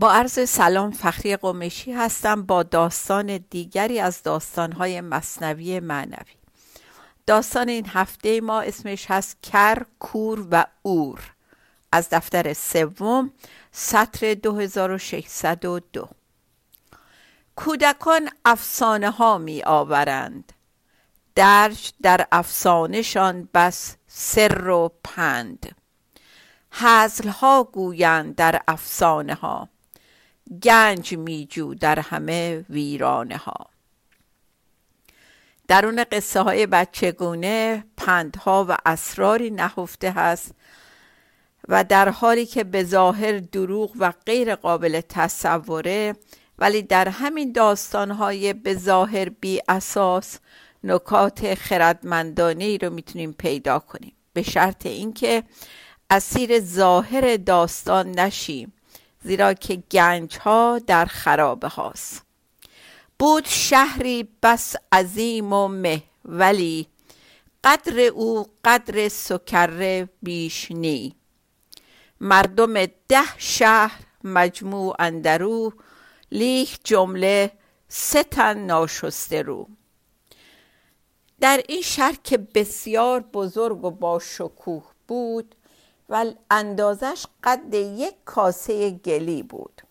با عرض سلام فخری قمشی هستم با داستان دیگری از داستانهای مصنوی معنوی. داستان این هفته ما اسمش هست کر، کور و اور. از دفتر سوم سطر 2602 کودکان افسانه ها می آورند درج در افسانهشان بس سر و پند. حزل ها گویند در افسانه ها گنج میجو در همه ویرانه ها درون قصه های بچگونه پندها و اسراری نهفته هست و در حالی که به ظاهر دروغ و غیر قابل تصوره ولی در همین داستانهای به ظاهر بی اساس نکات خردمندانه ای رو می‌تونیم پیدا کنیم. به شرط اینکه اسیر ظاهر داستان نشیم. زیرا که گنج ها در خرابه هاست. بود شهری بس عظیم و مه ولی قدر او قدر سکره بیش نی. مردم ده شهر مجموع اندرو لیک جمله ستن ناشسته رو. در این شهر که بسیار بزرگ و با شکوه بود و اندازش قد یک کاسه گلی بود.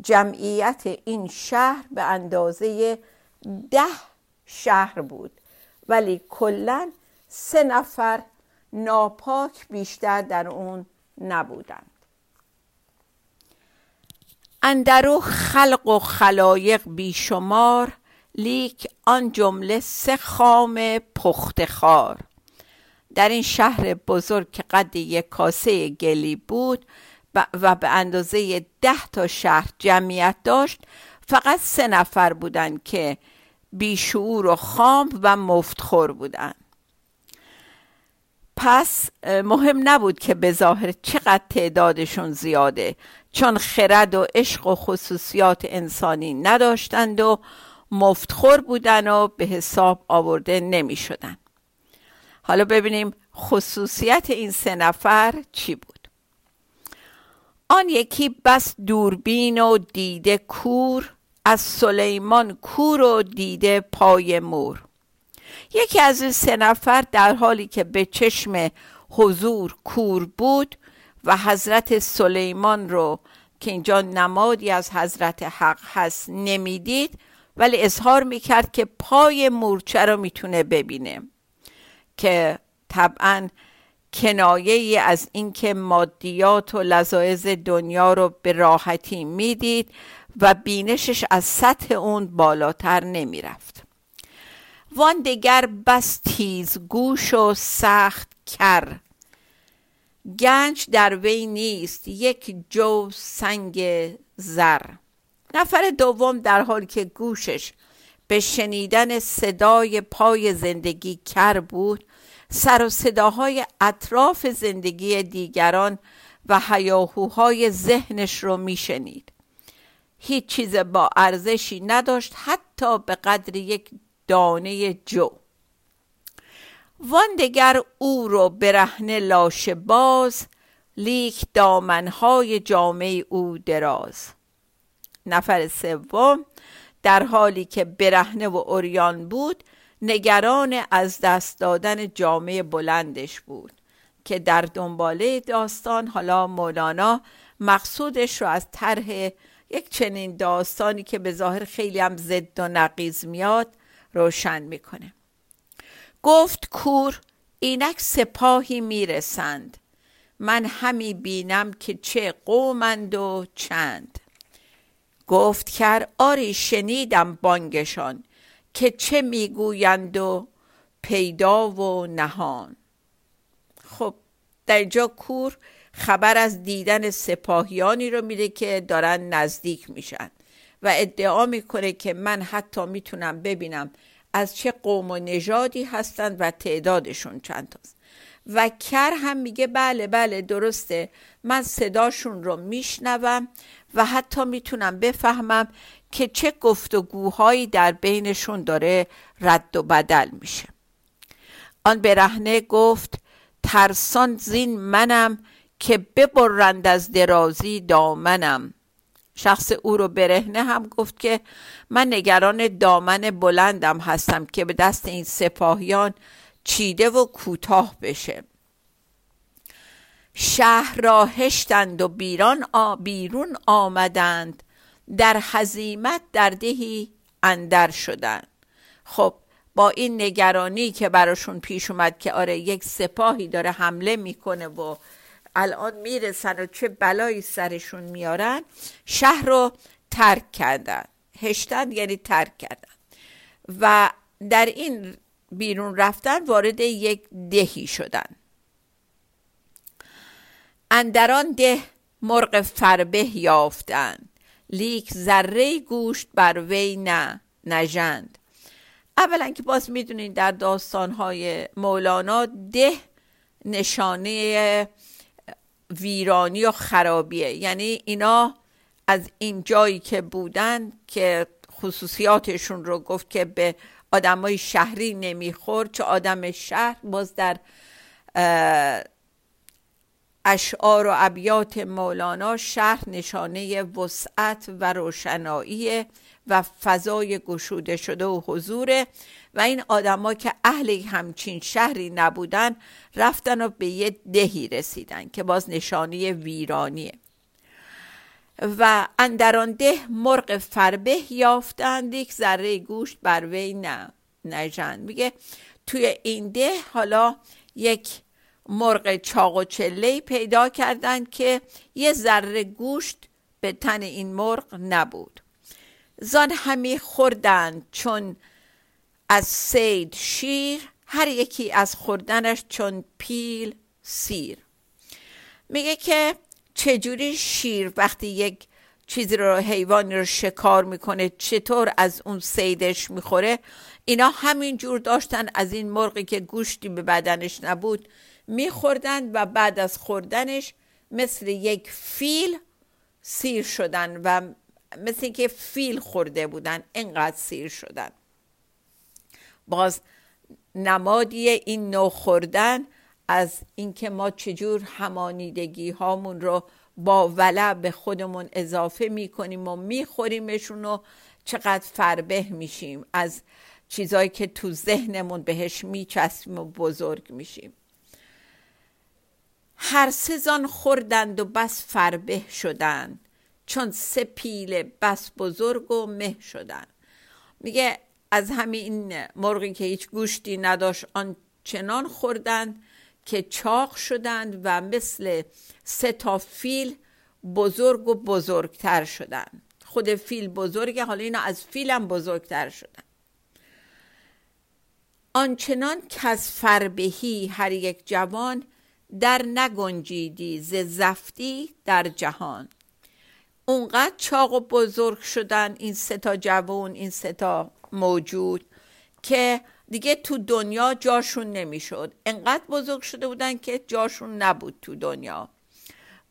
جمعیت این شهر به اندازه ده شهر بود ولی کلا سه نفر ناپاک بیشتر در اون نبودند. اندرو خلق و خلایق بیشمار لیک آن جمله سه خام پخت خار. در این شهر بزرگ که قد یک کاسه گلی بود و به اندازه ده تا شهر جمعیت داشت فقط سه نفر بودند که بیشعور و خام و مفتخور بودند پس مهم نبود که به ظاهر چقدر تعدادشون زیاده چون خرد و عشق و خصوصیات انسانی نداشتند و مفتخور بودن و به حساب آورده نمی شدن. حالا ببینیم خصوصیت این سه نفر چی بود. آن یکی بس دوربین و دیده کور از سلیمان کور و دیده پای مور. یکی از این سه نفر در حالی که به چشم حضور کور بود و حضرت سلیمان رو که اینجا نمادی از حضرت حق هست نمی‌دید ولی اظهار می‌کرد که پای مورچه رو می‌تونه ببینه. که طبعا کنایه از اینکه مادیات و لذایز دنیا رو به راحتی می‌دید و بینشش از سطح اون بالاتر نمی‌رفت. وان دگر بس تیز گوش و سخت کر. گنج در وی نیست یک جو سنگ زر. نفر دوم در حالی که گوشش به شنیدن صدای پای زندگی کر بود سر و صداهای اطراف زندگی دیگران و حیاهوهای ذهنش رو میشنید. هیچ چیز با ارزشی نداشت حتی به قدر یک دانه جو. وان دگر او رو برهنه لاشه باز لیک دامنهای جامعه او دراز. نفر سوم در حالی که برهنه و اوریان بود نگران از دست دادن جامعه بلندش بود که در دنباله داستان حالا مولانا مقصودش رو از طرح یک چنین داستانی که به ظاهر خیلی هم ضد و نقیز میاد روشن می‌کنه. گفت کور اینک سپاهی می‌رسند. من همی بینم که چه قومند و چند. گفت کرد آری شنیدم بانگشان. که چه می‌گویند و پیدا و نهان. خب در اینجا کور خبر از دیدن سپاهیانی رو میده که دارن نزدیک میشن و ادعا می‌کنه که من حتی می‌تونم ببینم از چه قوم و نژادی هستند و تعدادشون چند تاست. و کر هم میگه بله بله درسته. من صداشون رو میشنوم و حتی می‌تونم بفهمم که چه گفتگوهایی در بینشون داره رد و بدل میشه. آن برهنه گفت ترسان زین منم که ببرند از درازی دامنم. شخص او رو برهنه هم گفت که من نگران دامن بلندم هستم که به دست این سپاهیان چیده و کوتاه بشه. شهر را هشتند و بیرون آمدند. در حزیمت در دهی اندر شدند خب با این نگرانی که براشون پیش اومد که آره یک سپاهی داره حمله می‌کنه و الان می‌رسن و چه بلایی سرشون میارن شهر رو ترک کردن. هشتن یعنی ترک کردن. و در این بیرون رفتن وارد یک دهی شدن. اندران ده مرغ فربه یافتند لیک ذره گوشت بر وی نه نژند. اولا که باز می‌دونین در داستانهای مولانا ده نشانه ویرانی و خرابیه. یعنی اینا از این جایی که بودن که خصوصیاتشون رو گفت که به آدمای شهری نمی‌خورد چه آدم شهر باز در اشعار و ابیات مولانا شهر نشانه وسعت و روشنایی و فضای گشوده شده و حضوره و این آدما که اهل همچین شهری نبودن رفتن و به یه دهی رسیدن که باز نشانه ویرانیه. و اندران ده مرغ فربه یافتند یک ذره گوشت بر وی نه نژند. میگه توی این ده حالا یک مرغ چاق و چله پیدا کردند که یه ذره گوشت به تن این مرغ نبود. زان همی خوردند چون از سید شیر هر یکی از خوردنش چون پیل سیر. میگه که چجوری شیر وقتی یک چیزی رو حیوانی رو شکار می‌کنه چطور از اون سیدش می‌خوره؟ اینا همین جور داشتن از این مرغی که گوشتی به بدنش نبود. میخوردن و بعد از خوردنش مثل یک فیل سیر شدن و مثل اینکه فیل خورده بودن انقدر سیر شدن. باز نمادی این نوع خوردن از اینکه ما چجور همانیدگی هامون رو با ولع به خودمون اضافه می‌کنیم و میخوریمشون و چقدر فربه میشیم از چیزایی که تو ذهنمون بهش میچسبیم و بزرگ میشیم. هر سزان خوردند و بس فربه شدند. چون سه پیل بس بزرگ و مه شدند. میگه از همین مرغی که هیچ گوشتی نداشت آن چنان خوردند که چاق شدند و مثل سه تا فیل بزرگ و بزرگتر شدند. خود فیل بزرگه حالا اینا از فیلم بزرگتر شدن آنچنان که از فربهی هر یک جوان در نگنجیدی ز زفتی در جهان. اونقدر چاق و بزرگ شدن این سه تا جوان این سه تا موجود که دیگه تو دنیا جاشون نمی‌شد. انقدر بزرگ شده بودن که جاشون نبود تو دنیا.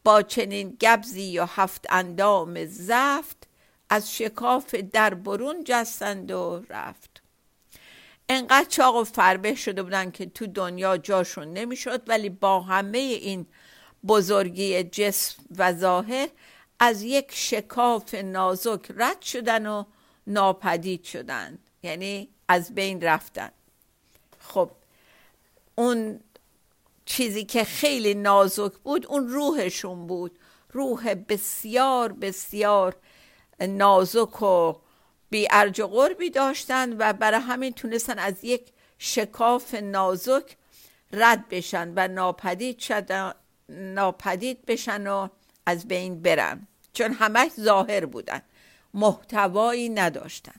با چنین گبزی یا هفت اندام زفت از شکاف در برون جستند و رفت. انقدر چاق و فربه شده بودن که تو دنیا جاشون نمی‌شد ولی با همه این بزرگی جسم و ظاهر از یک شکاف نازک رد شدن و ناپدید شدن یعنی از بین رفتن. خب اون چیزی که خیلی نازک بود اون روحشون بود. روح بسیار بسیار نازک و بی ارج و قربی داشتن و برای همین تونستن از یک شکاف نازک رد بشن و ناپدید شدن ناپدید بشن و از بین برن. چون همش ظاهر بودن. محتوایی نداشتن.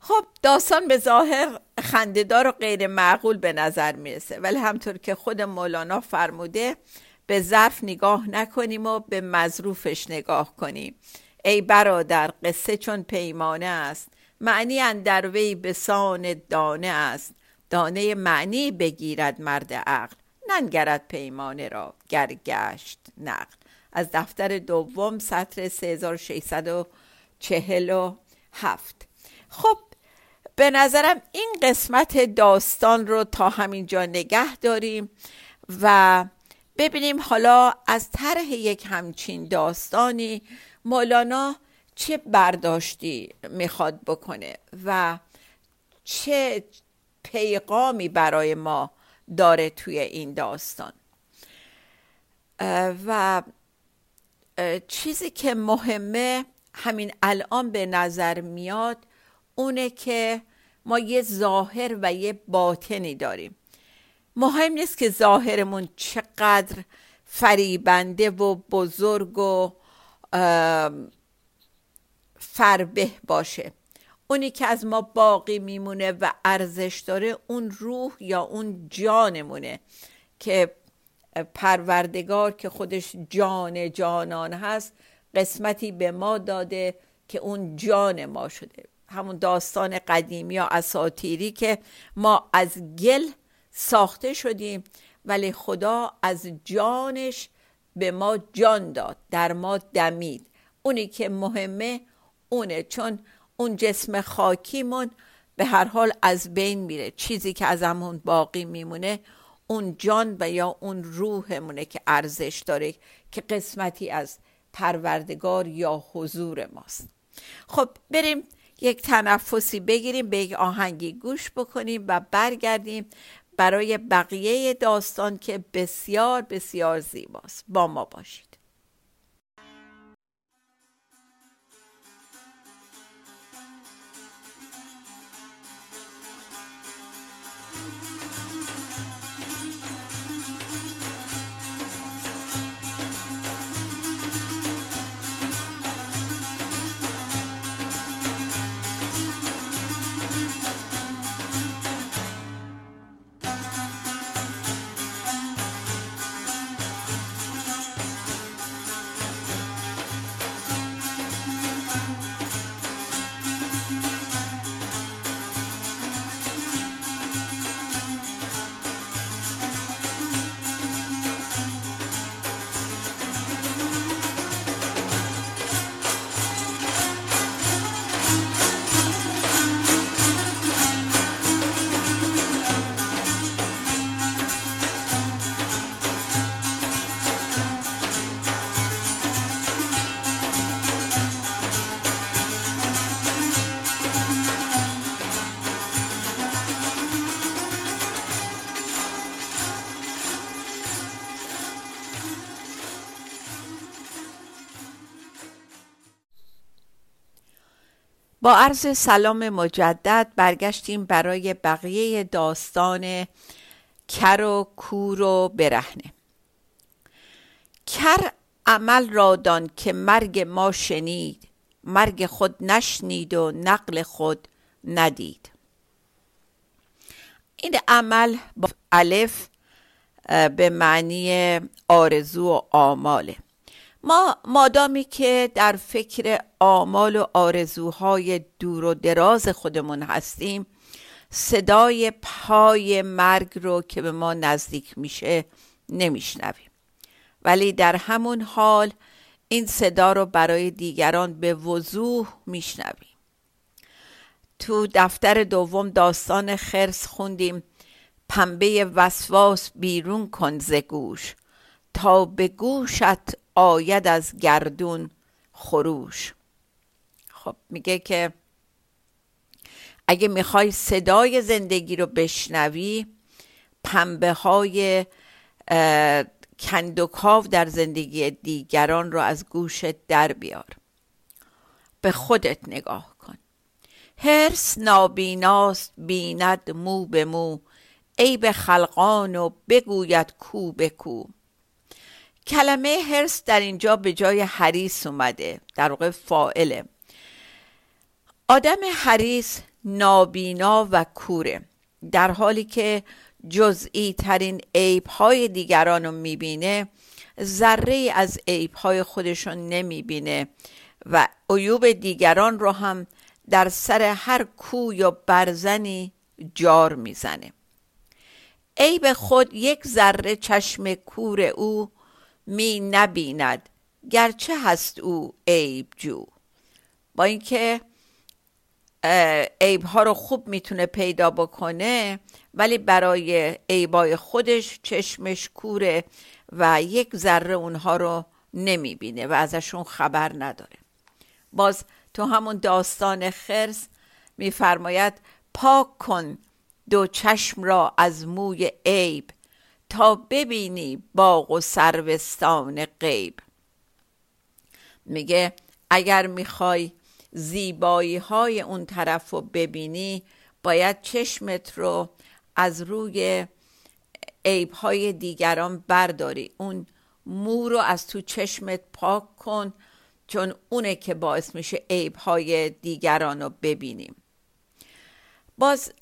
خب داستان به ظاهر خندهدار و غیر معقول به نظر می‌رسه. ولی همطور که خود مولانا فرموده به ظرف نگاه نکنیم و به مظروفش نگاه کنیم. ای برادر قصه چون پیمانه است. معنی اندر وی به سان دانه است. دانه معنی بگیرد مرد عقل. ننگرد پیمانه را گرگشت نقل. از دفتر دوم سطر 3647 خب به نظرم این قسمت داستان رو تا همینجا نگه داریم و ببینیم حالا از طرح یک همچین داستانی مولانا چه برداشتی می‌خواد بکنه و چه پیغامی برای ما داره توی این داستان؟ و چیزی که مهمه همین الان به نظر میاد اونه که ما یه ظاهر و یه باطنی داریم. مهم نیست که ظاهرمون چقدر فریبنده و بزرگ و فربه باشه. اونی که از ما باقی میمونه و ارزش داره اون روح یا اون جانمونه که پروردگار که خودش جان جانان هست قسمتی به ما داده که اون جان ما شده. همون داستان قدیمی یا اساتیری که ما از گل ساخته شدیم ولی خدا از جانش به ما جان داد در ما دمید. اونی که مهمه اونه چون اون جسم خاکیمون به هر حال از بین میره. چیزی که از همون باقی میمونه اون جان و یا اون روحمونه که ارزش داره که قسمتی از پروردگار یا حضور ماست. خب بریم یک تنفسی بگیریم به یک آهنگی گوش بکنیم و برگردیم برای بقیه داستان که بسیار بسیار زیباست. با ما باشید. با عرض سلام مجدد برگشتیم برای بقیه داستان کر و کور و برهنه. کر عمل را دان که مرگ ما شنید مرگ خود نشنید و نقل خود ندید. این عمل با الف به معنی آرزو و آماله. ما مادامی که در فکر آمال و آرزوهای دور و دراز خودمون هستیم صدای پای مرگ رو که به ما نزدیک میشه نمیشنویم. ولی در همون حال این صدا رو برای دیگران به وضوح میشنویم. تو دفتر دوم داستان خرس خوندیم. پنبه وسواس بیرون کن ز گوش. تا به گوشت آید از گردون خروش. خب میگه که اگه می‌خوای صدای زندگی رو بشنوی پنبه های کندوکاو در زندگی دیگران رو از گوشت در بیار. به خودت نگاه کن. هرس نابیناست بیند مو به مو. ای به خلقان و بگوید کو به کو. کلمه هرس در اینجا به جای حریس اومده در واقع فائله آدم حریس نابینا و کوره در حالی که جزئی ترین عیب های دیگران رو می‌بینه ذره از عیبهای خودشون نمی‌بینه و عیوب دیگران رو هم در سر هر کو یا برزنی جار می‌زنه. عیب خود یک ذره چشم کور او می نبیند. گرچه هست او عیب جو. با اینکه عیب ها رو خوب می‌تونه پیدا بکنه ولی برای عیبای خودش چشمش کوره و یک ذره اونها رو نمی‌بینه و ازشون خبر نداره. باز تو همون داستان خرس میفرماید پاک کن دو چشم را از موی عیب. تا ببینی باغ و سروستان غیب. میگه اگر می‌خوای زیبایی های اون طرف رو ببینی باید چشمت رو از روی عیب های دیگران برداری. اون مو رو از تو چشمت پاک کن چون اونه که باعث میشه عیب های دیگران رو ببینیم. باز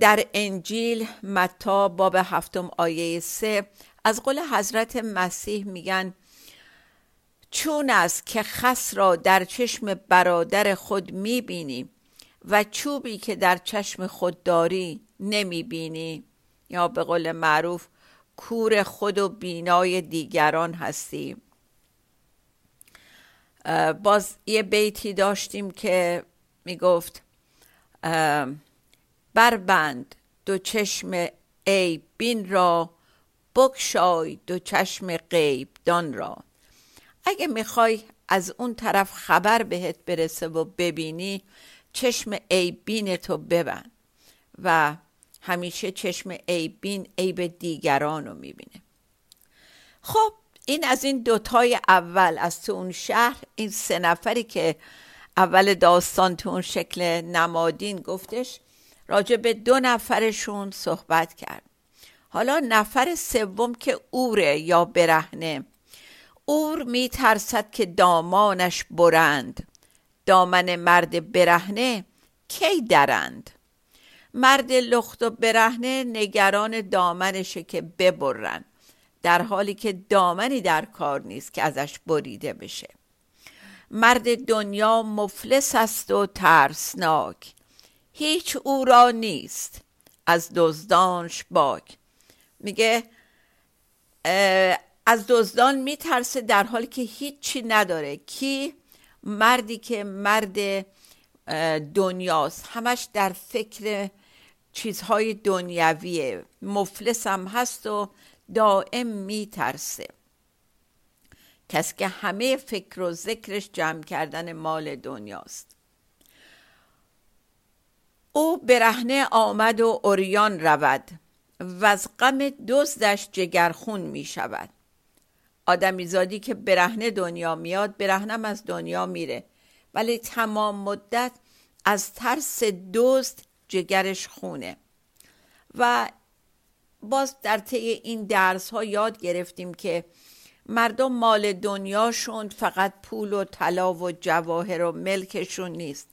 در انجیل متا باب هفتم آیه سه از قول حضرت مسیح میگن چون است که خس را در چشم برادر خود می‌بینی و چوبی که در چشم خود داری نمی‌بینی. یا به قول معروف کور خود و بینای دیگران هستی. باز یه بیتی داشتیم که می‌گفت بربند دو چشم عیب بین را بکشای دو چشم غیب دان را. اگه می‌خوای از اون طرف خبر بهت برسه و ببینی چشم عیبین تو ببند و همیشه چشم عیبین عیب دیگران رو می‌بینه. خب این از این دوتای اول از تو اون شهر. این سه نفری که اول داستان تو اون شکل نمادین گفتش راجع به دو نفرشون صحبت کرد. حالا نفر سوم که اوره یا برهنه. اور میترسد که دامانش برند. دامن مرد برهنه کی درند؟ مرد لخت و برهنه نگران دامنشه که ببرن در حالی که دامنی در کار نیست که ازش بریده بشه. مرد دنیا مفلس است و ترسناک. هیچ او را نیست. از دزدانش باک. میگه از دزدان میترسه در حالی که هیچی نداره. کی؟ مردی که مرد دنیاست. همش در فکر چیزهای دنیویه مفلس هم هست و دائم میترسه. کسی که همه فکر و ذکرش جمع کردن مال دنیاست. او برهنه آمد و اوریان رود و از غم دزدش جگرخون می شود. آدمیزادی که برهنه دنیا میاد برهنم از دنیا میره. ولی تمام مدت از ترس دوست جگرش خونه. و باز در طی این درس ها یاد گرفتیم که مردم مال دنیاشون فقط پول و طلا و جواهر و ملکشون نیست.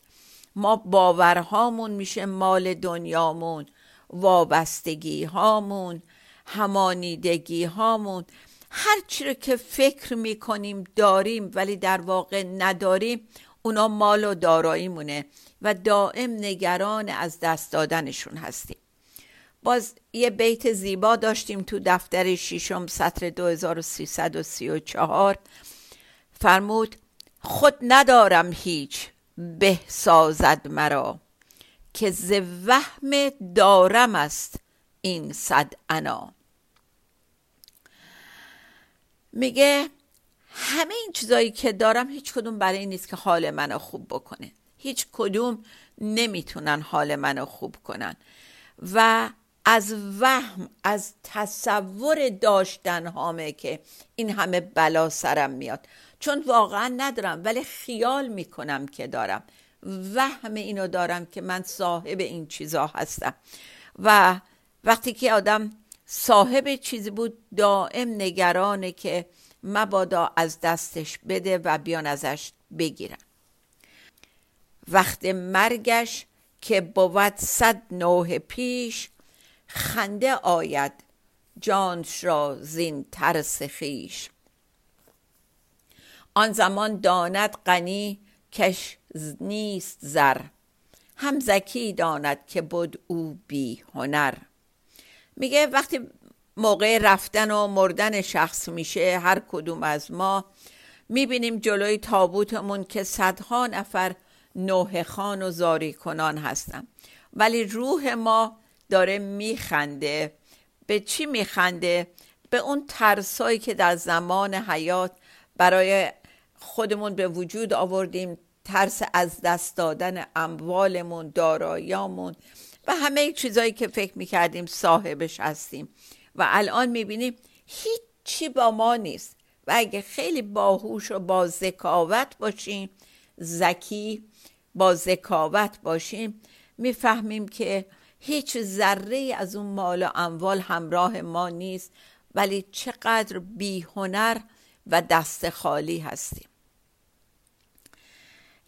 ما باورهامون میشه مال دنیامون وابستگی هامون همانیدگی هامون هر چی رو که فکر می‌کنیم داریم ولی در واقع نداریم اونا مال و داراییمونه و دائم نگران از دست دادنشون هستیم. باز یه بیت زیبا داشتیم تو دفتر شیشم سطر 2334 فرمود خود ندارم هیچ. به سازد مرا که ز وهم دارم است این صد انا. میگه همه این چیزایی که دارم هیچ کدوم برای این نیست که حال منو خوب بکنه. هیچ کدوم نمی‌تونن حال منو خوب کنن. و از وهم از تصور داشتن هامه که این همه بلا سرم میاد. چون واقعا ندارم ولی خیال می‌کنم که دارم. وهم اینو دارم که من صاحب این چیزا هستم. و وقتی که آدم صاحب چیزی بود دائم نگرانه که مبادا از دستش بده و بیان ازش بگیرن وقت مرگش که بود صد نوه پیش خنده آید جانش را زین ترس خیش. آن زمان داند غنی کش نیست زر. هم زکی داند که بود او بی هنر. میگه وقتی موقع رفتن و مردن شخص میشه هر کدوم از ما می‌بینیم جلوی تابوتمون که صدها نفر نوه خان و زاری کنان هستن. ولی روح ما داره میخنده. به چی میخنده؟ به اون ترسایی که در زمان حیات برای خودمون به وجود آوردیم ترس از دست دادن اموالمون داراییامون و همه چیزایی که فکر می‌کردیم صاحبش هستیم. و الان می‌بینیم هیچی با ما نیست. و اگه خیلی باهوش و با ذکاوت باشیم زکی با ذکاوت باشیم می‌فهمیم که هیچ ذره از اون مال و اموال همراه ما نیست. ولی چقدر بیهنر و دست خالی هستیم.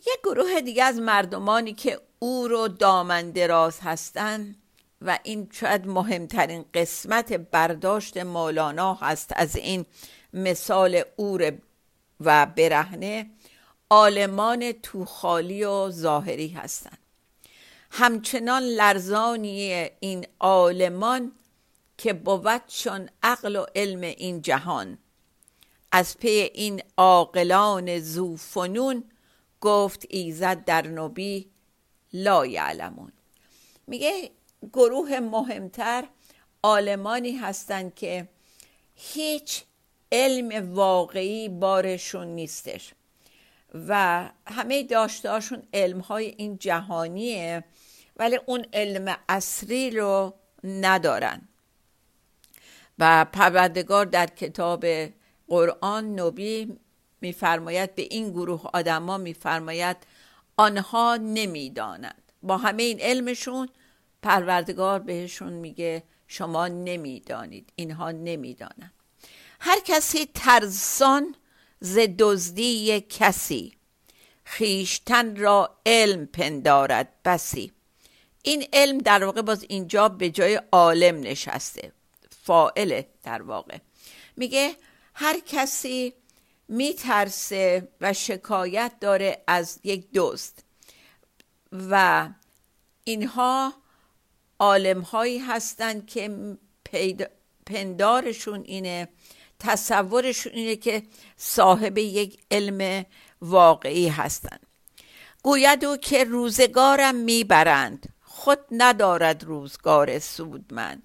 یک گروه دیگه از مردمانی که او رو دامن دراز هستند و این شاید مهمترین قسمت برداشت مولانا هست از این مثال اور و برهنه آلمان توخالی و ظاهری هستند همچنان لرزانی این آلمان که بودشان عقل و علم این جهان. از پی این عاقلان زوفنون گفت ایزد در نبی لا یعلمون. میگه گروه مهمتر آلمانی هستند که هیچ علم واقعی بارشون نیستش و همه داشتهاشون علم های این جهانیه ولی اون علم اصری رو ندارن. و پروردگار در کتاب قرآن نبی میفرماید به این گروه آدما میفرماید آنها نمی‌دانند. با همه این علمشون پروردگار بهشون میگه شما نمی‌دانید. اینها نمی‌دانند. هر کسی ترسان ز دزدی کسی خیشتن را علم پندارد بسی. این علم در واقع باز اینجا به جای عالم نشسته. فائله در واقع. میگه هر کسی میترسه و شکایت داره از یک دوست. و اینها عالم هایی هستند که پندارشون اینه تصورشون اینه که صاحب یک علم واقعی هستند. گوید او که روزگارم می‌برند. خود ندارد روزگار سودمند.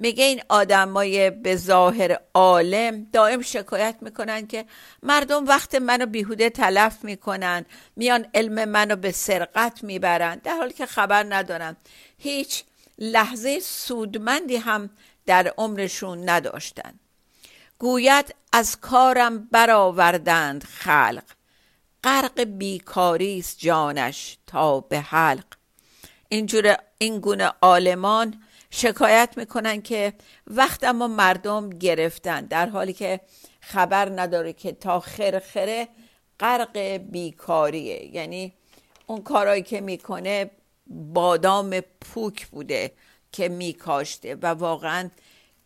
میگه این آدمای به ظاهر عالم دائم شکایت می‌کنن که مردم وقت منو بیهوده تلف می‌کنن میان علم منو به سرقت می‌برن در حالی که خبر ندارن هیچ لحظه سودمندی هم در عمرشون نداشتن. گوید از کارم برآوردند خلق. غرق بیکاری است جانش تا به حلق. اینجور این گونه عالمان شکایت می‌کنن که وقت اما مردم گرفتن در حالی که خبر نداره که تا خرخره غرق بیکاریه. یعنی اون کارهایی که می‌کنه بادام پوک بوده که میکاشته و واقعا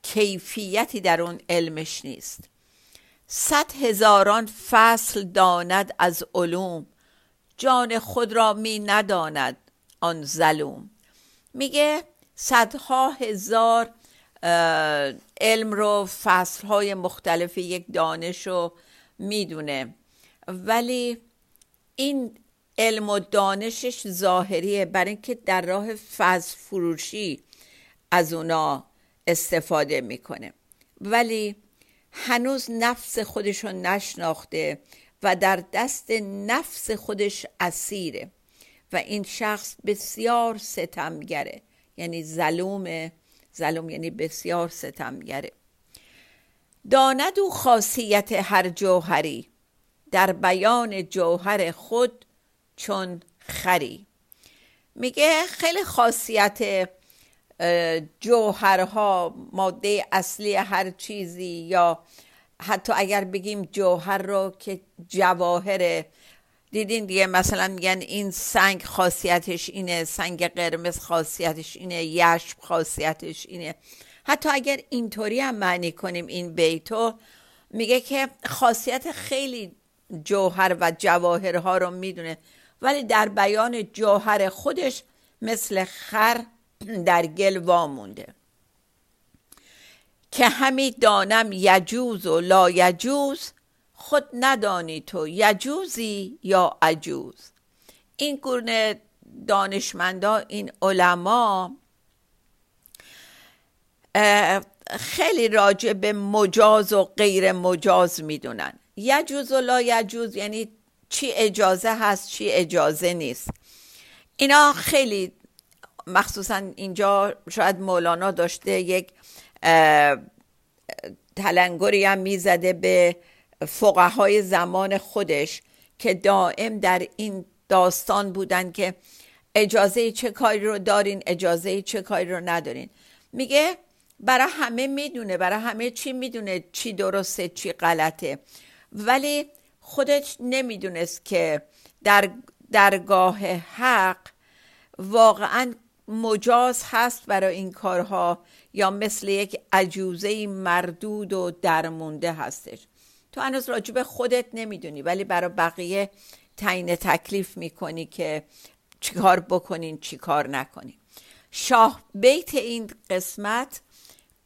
کیفیتی در اون علمش نیست. صد هزاران فصل داند از علوم جان خود را می نداند آن ظلوم. میگه صدها هزار علم رو فصلهای مختلف یک دانش رو می‌دونه. ولی این علم و دانشش ظاهریه. برای اینکه در راه فضل فروشی از اونا استفاده می‌کنه. ولی هنوز نفس خودش رو نشناخته و در دست نفس خودش اسیره و این شخص بسیار ستمگره. یعنی ظلوم ظلوم یعنی بسیار ستمگره. داند او خاصیت هر جوهری در بیان جوهر خود چون خری. میگه خیلی خاصیت جوهرها ماده اصلی هر چیزی یا حتی اگر بگیم جوهر رو که جواهر دیدین دیگه مثلا میگن این سنگ خاصیتش اینه سنگ قرمز خاصیتش اینه یشب خاصیتش اینه. حتی اگر اینطوری هم معنی کنیم این بیتو میگه که خاصیت خیلی جوهر و جواهرها رو می‌دونه. ولی در بیان جوهر خودش مثل خر در گل وامونده. که همی دانم یجوز و لا یجوز خود ندانی تو یجوزی یا عجوز. این گونه دانشمندا این علما خیلی راجع به مجاز و غیر مجاز می‌دونن. یجوز و لا یجوز یعنی چی اجازه هست چی اجازه نیست. اینا خیلی مخصوصا اینجا شاید مولانا داشته یک تلنگری هم می‌زده به فقهای زمان خودش که دائم در این داستان بودن که اجازه چه کاری رو دارین اجازه چه کاری رو ندارین. میگه برای همه می‌دونه برای همه چی می‌دونه چی درسته چی غلطه. ولی خودش نمی‌دونست که در درگاه حق واقعا مجاز هست برای این کارها یا مثل یک عجوزه مردود و درمونده هستش. تو هنوز راجب خودت نمی‌دونی ولی برای بقیه تعیین تکلیف می‌کنی که چیکار بکنین چیکار نکنین. شاه بیت این قسمت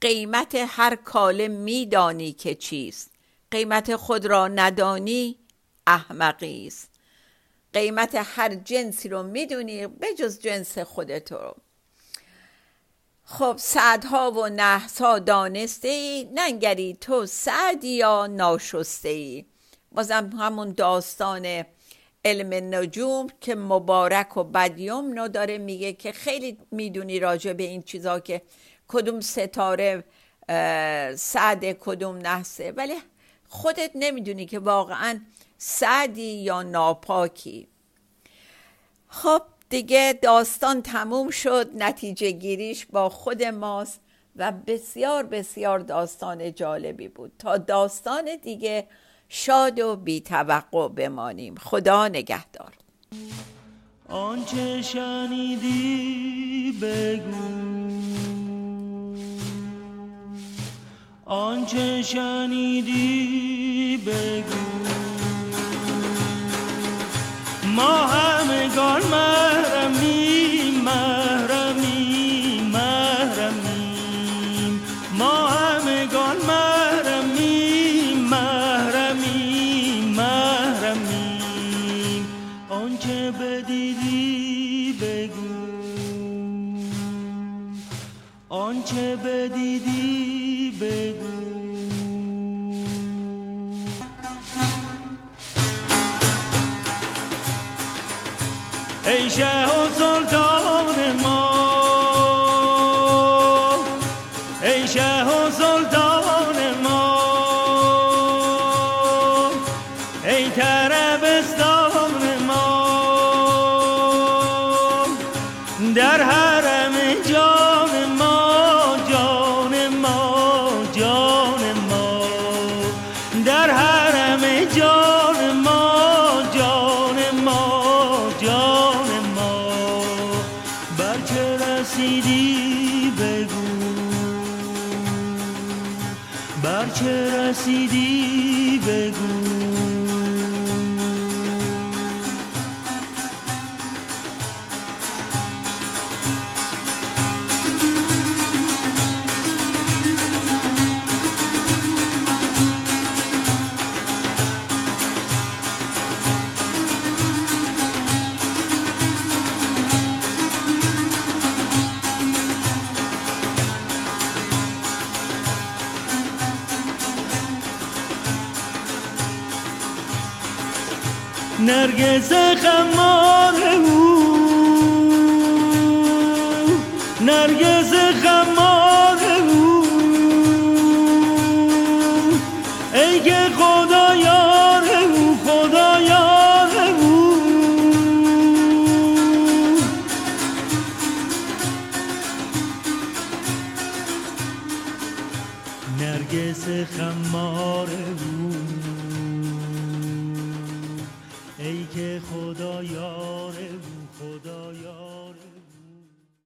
قیمت هر کاله میدانی که چیست. قیمت خود را ندانی احمقی است. قیمت هر جنسی رو می‌دونی به جز جنس خودت رو. خب سعدها و نحسها دانسته ای ننگری تو سعدی یا ناشسته ای بازم همون داستان علم نجوم که مبارک و بدیوم نو داره میگه که خیلی می‌دونی راجع به این چیزا که کدوم ستاره سعد کدوم نحسه ولی خودت نمی‌دونی که واقعا سعدی یا ناپاکی. خب دیگه داستان تموم شد نتیجه گیریش با خود ماست و بسیار بسیار داستان جالبی بود. تا داستان دیگه شاد و بی توقع بمانیم. خدا نگهدار. آنچه شنیدی بگو. آنچه شنیدی بگو. ما همگان محرمیم ای شه و سلطان nergeze gamma